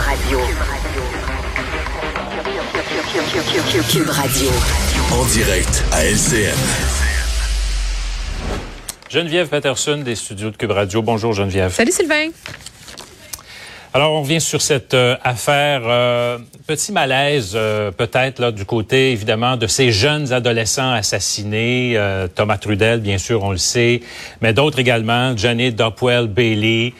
Radio. Cube Radio. En direct à LCN. Geneviève Peterson des studios de Cube Radio. Bonjour Geneviève. Salut Sylvain. Alors, on revient sur cette euh, affaire, euh, petit malaise euh, peut-être là du côté évidemment de ces jeunes adolescents assassinés, euh, Thomas Trudel bien sûr, on le sait, mais d'autres également, Janet Dopwell Bailey,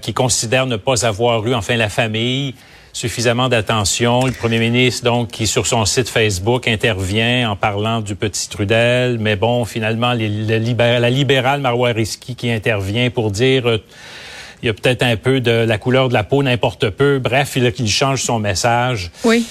qui considèrent ne pas avoir eu enfin la famille suffisamment d'attention. Le premier ministre, donc, qui sur son site Facebook intervient en parlant du petit Trudel, mais bon, finalement, les, la libérale Marois Risky qui intervient pour dire il y a peut-être un peu de la couleur de la peau, n'importe peu. Bref, il, il change son message. Oui.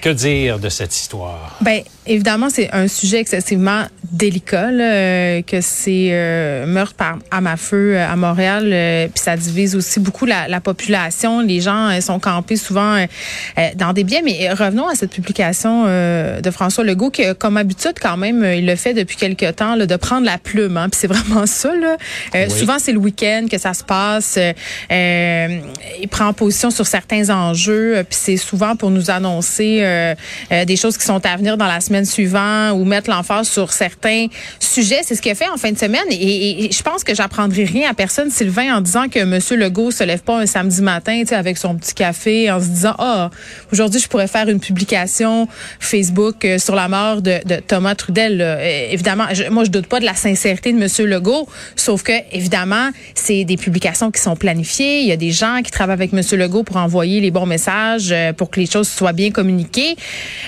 Que dire de cette histoire? Ben, évidemment, c'est un sujet excessivement délicat, là, euh, que c'est euh, meurtre par arme à feu euh, à Montréal, euh, puis ça divise aussi beaucoup la, la population. Les gens sont campés souvent dans des biens. Mais revenons à cette publication de François Legault, qui, comme habitude, quand même, il le fait depuis quelque temps, là, de prendre la plume. Hein, puis c'est vraiment ça. Là. Oui. Souvent, c'est le week-end que ça se passe. il prend position sur certains enjeux, puis c'est souvent pour nous annoncer des choses qui sont à venir dans la semaine suivante ou mettre l'emphase sur certains sujets. C'est ce qu'il a fait en fin de semaine. Et, je pense que j'apprendrai rien à personne, Sylvain, en disant que M. Legault se lève pas un samedi matin avec son petit café en se disant, ah, oh, aujourd'hui, je pourrais faire une publication Facebook euh, sur la mort de, Thomas Trudel. Là. évidemment, moi, je doute pas de la sincérité de M. Legault, sauf que, évidemment, c'est des publications qui sont planifiées. Il y a des gens qui travaillent avec M. Legault pour envoyer les bons messages, pour que les choses soient bien communiquées.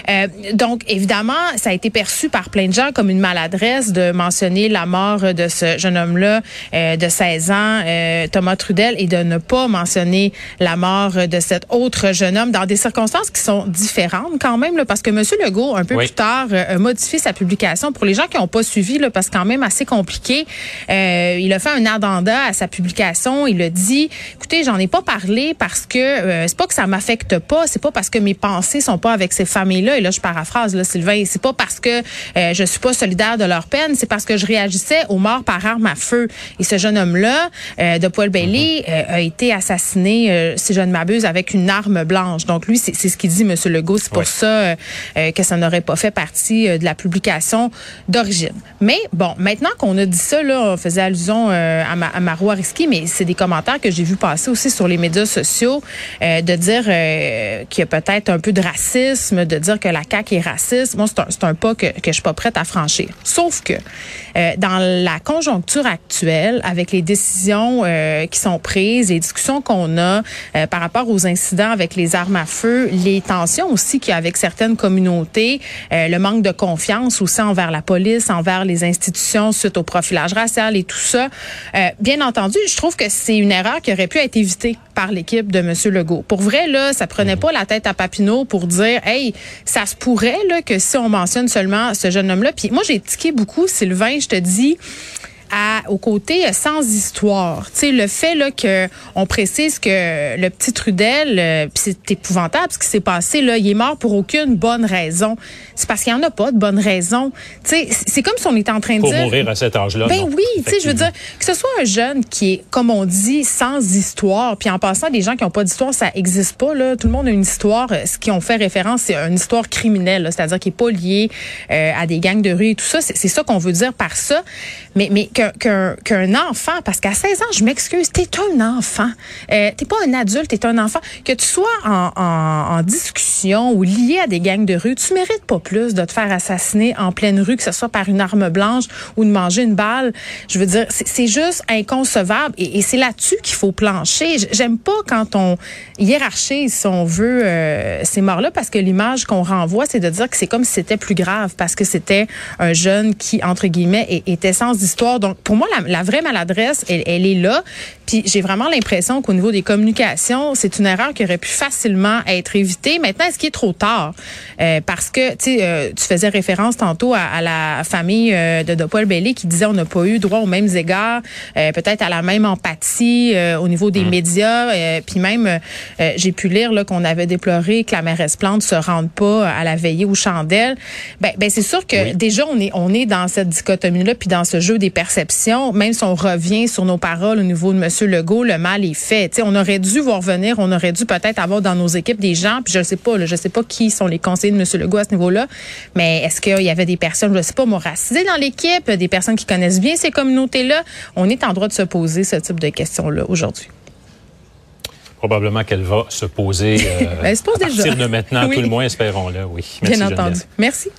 Euh, donc, évidemment, ça a été perçu par plein de gens comme une maladresse de mentionner la mort de ce jeune homme-là euh, de 16 ans, euh, Thomas Trudel, et de ne pas mentionner la mort de cet autre jeune homme dans des circonstances qui sont différentes quand même, là, parce que M. Legault, un peu oui. plus tard, a modifié sa publication. Pour les gens qui n'ont pas suivi, là, parce que quand même assez compliqué, il a fait un addenda à sa publication. Il a dit, écoutez, j'en ai pas parlé parce que c'est pas que ça m'affecte pas, c'est pas parce que mes pensées sont pas avec avec ces familles-là. Et là, je paraphrase, là, Sylvain. C'est pas parce que euh, je suis pas solidaire de leur peine, c'est parce que je réagissais aux morts par arme à feu. Et ce jeune homme-là, euh, de Paul Bailey, mm-hmm. euh, a été assassiné, euh, si je ne m'abuse, avec une arme blanche. Donc lui, c'est ce qu'il dit, M. Legault. C'est pour ouais. ça euh, que ça n'aurait pas fait partie de la publication d'origine. Mais bon, maintenant qu'on a dit ça, là, on faisait allusion à, ma, à Marois Risky, mais c'est des commentaires que j'ai vu passer aussi sur les médias sociaux, de dire qu'il y a peut-être un peu de racisme de dire que la CAQ est raciste, c'est un, un, pas que, que je suis pas prête à franchir. Sauf que euh, dans la conjoncture actuelle, avec les décisions euh, qui sont prises, les discussions qu'on a euh, par rapport aux incidents avec les armes à feu, les tensions aussi qu'il y a avec certaines communautés, euh, le manque de confiance aussi envers la police, envers les institutions suite au profilage racial et tout ça, euh, bien entendu, je trouve que c'est une erreur qui aurait pu être évitée par l'équipe de M. Legault. Pour vrai, là, ça prenait pas la tête à Papineau pour dire, hey, ça se pourrait là que si on mentionne seulement ce jeune homme-là. Puis moi, j'ai tiqué beaucoup, Sylvain, je te dis à, au côté euh, sans histoire. Tu sais, le fait là que on précise que le petit Trudel, euh, c'est épouvantable ce qui s'est passé là, il est mort pour aucune bonne raison. C'est parce qu'il y en a pas de bonne raison. Tu sais, c'est comme si on était en train de pour dire. Pour mourir à cet âge-là. Ben oui, tu sais, je veux dire que ce soit un jeune qui est, comme on dit, sans histoire. Puis en passant, des gens qui n'ont pas d'histoire, ça existe pas là. Tout le monde a une histoire. Ce qui ont fait référence, c'est une histoire criminelle, c'est-à-dire qui est pas liée euh, à des gangs de rue et tout ça. C'est ça qu'on veut dire par ça. Mais mais qu'un enfant, parce qu'à 16 ans, je m'excuse, t'es un enfant. Euh, t'es pas un adulte, t'es un enfant. Que tu sois en, discussion ou lié à des gangs de rue, tu mérites pas plus de te faire assassiner en pleine rue, que ce soit par une arme blanche ou de manger une balle. Je veux dire, c'est juste inconcevable et, et c'est là-dessus qu'il faut plancher. J'aime pas quand on hiérarchise, si on veut, euh, ces morts-là, parce que l'image qu'on renvoie, c'est de dire que c'est comme si c'était plus grave, parce que c'était un jeune qui, entre guillemets, était sans histoire. Donc, pour moi, la, la vraie maladresse, elle, elle, est là. Puis j'ai vraiment l'impression qu'au niveau des communications, c'est une erreur qui aurait pu facilement être évitée. Maintenant, est-ce qu'il est trop tard? Euh, parce que, tu sais, euh, tu faisais référence tantôt à, à la famille euh, de Dopol Bellé qui disait on n'a pas eu droit aux mêmes égards, euh, peut-être à la même empathie au niveau des mmh. médias. puis même, j'ai pu lire qu'on avait déploré que la mairesse Plante se rende pas à la veillée aux chandelles. Ben, ben c'est sûr que oui. déjà, on est, on est dans cette dichotomie-là, puis dans ce jeu des même si on revient sur nos paroles au niveau de M. Legault, le mal est fait. on aurait dû voir venir, on aurait dû peut-être avoir dans nos équipes des gens, puis je ne sais pas, là, je sais pas qui sont les conseillers de M. Legault à ce niveau-là, mais est-ce qu'il y avait des personnes, je ne sais pas, moi, racisées dans l'équipe, des personnes qui connaissent bien ces communautés-là? On est en droit de se poser ce type de questions-là aujourd'hui probablement qu'elle va se poser euh, ben, à partir de maintenant, tout le moins, espérons-le, oui. Merci, Bien entendu. Merci.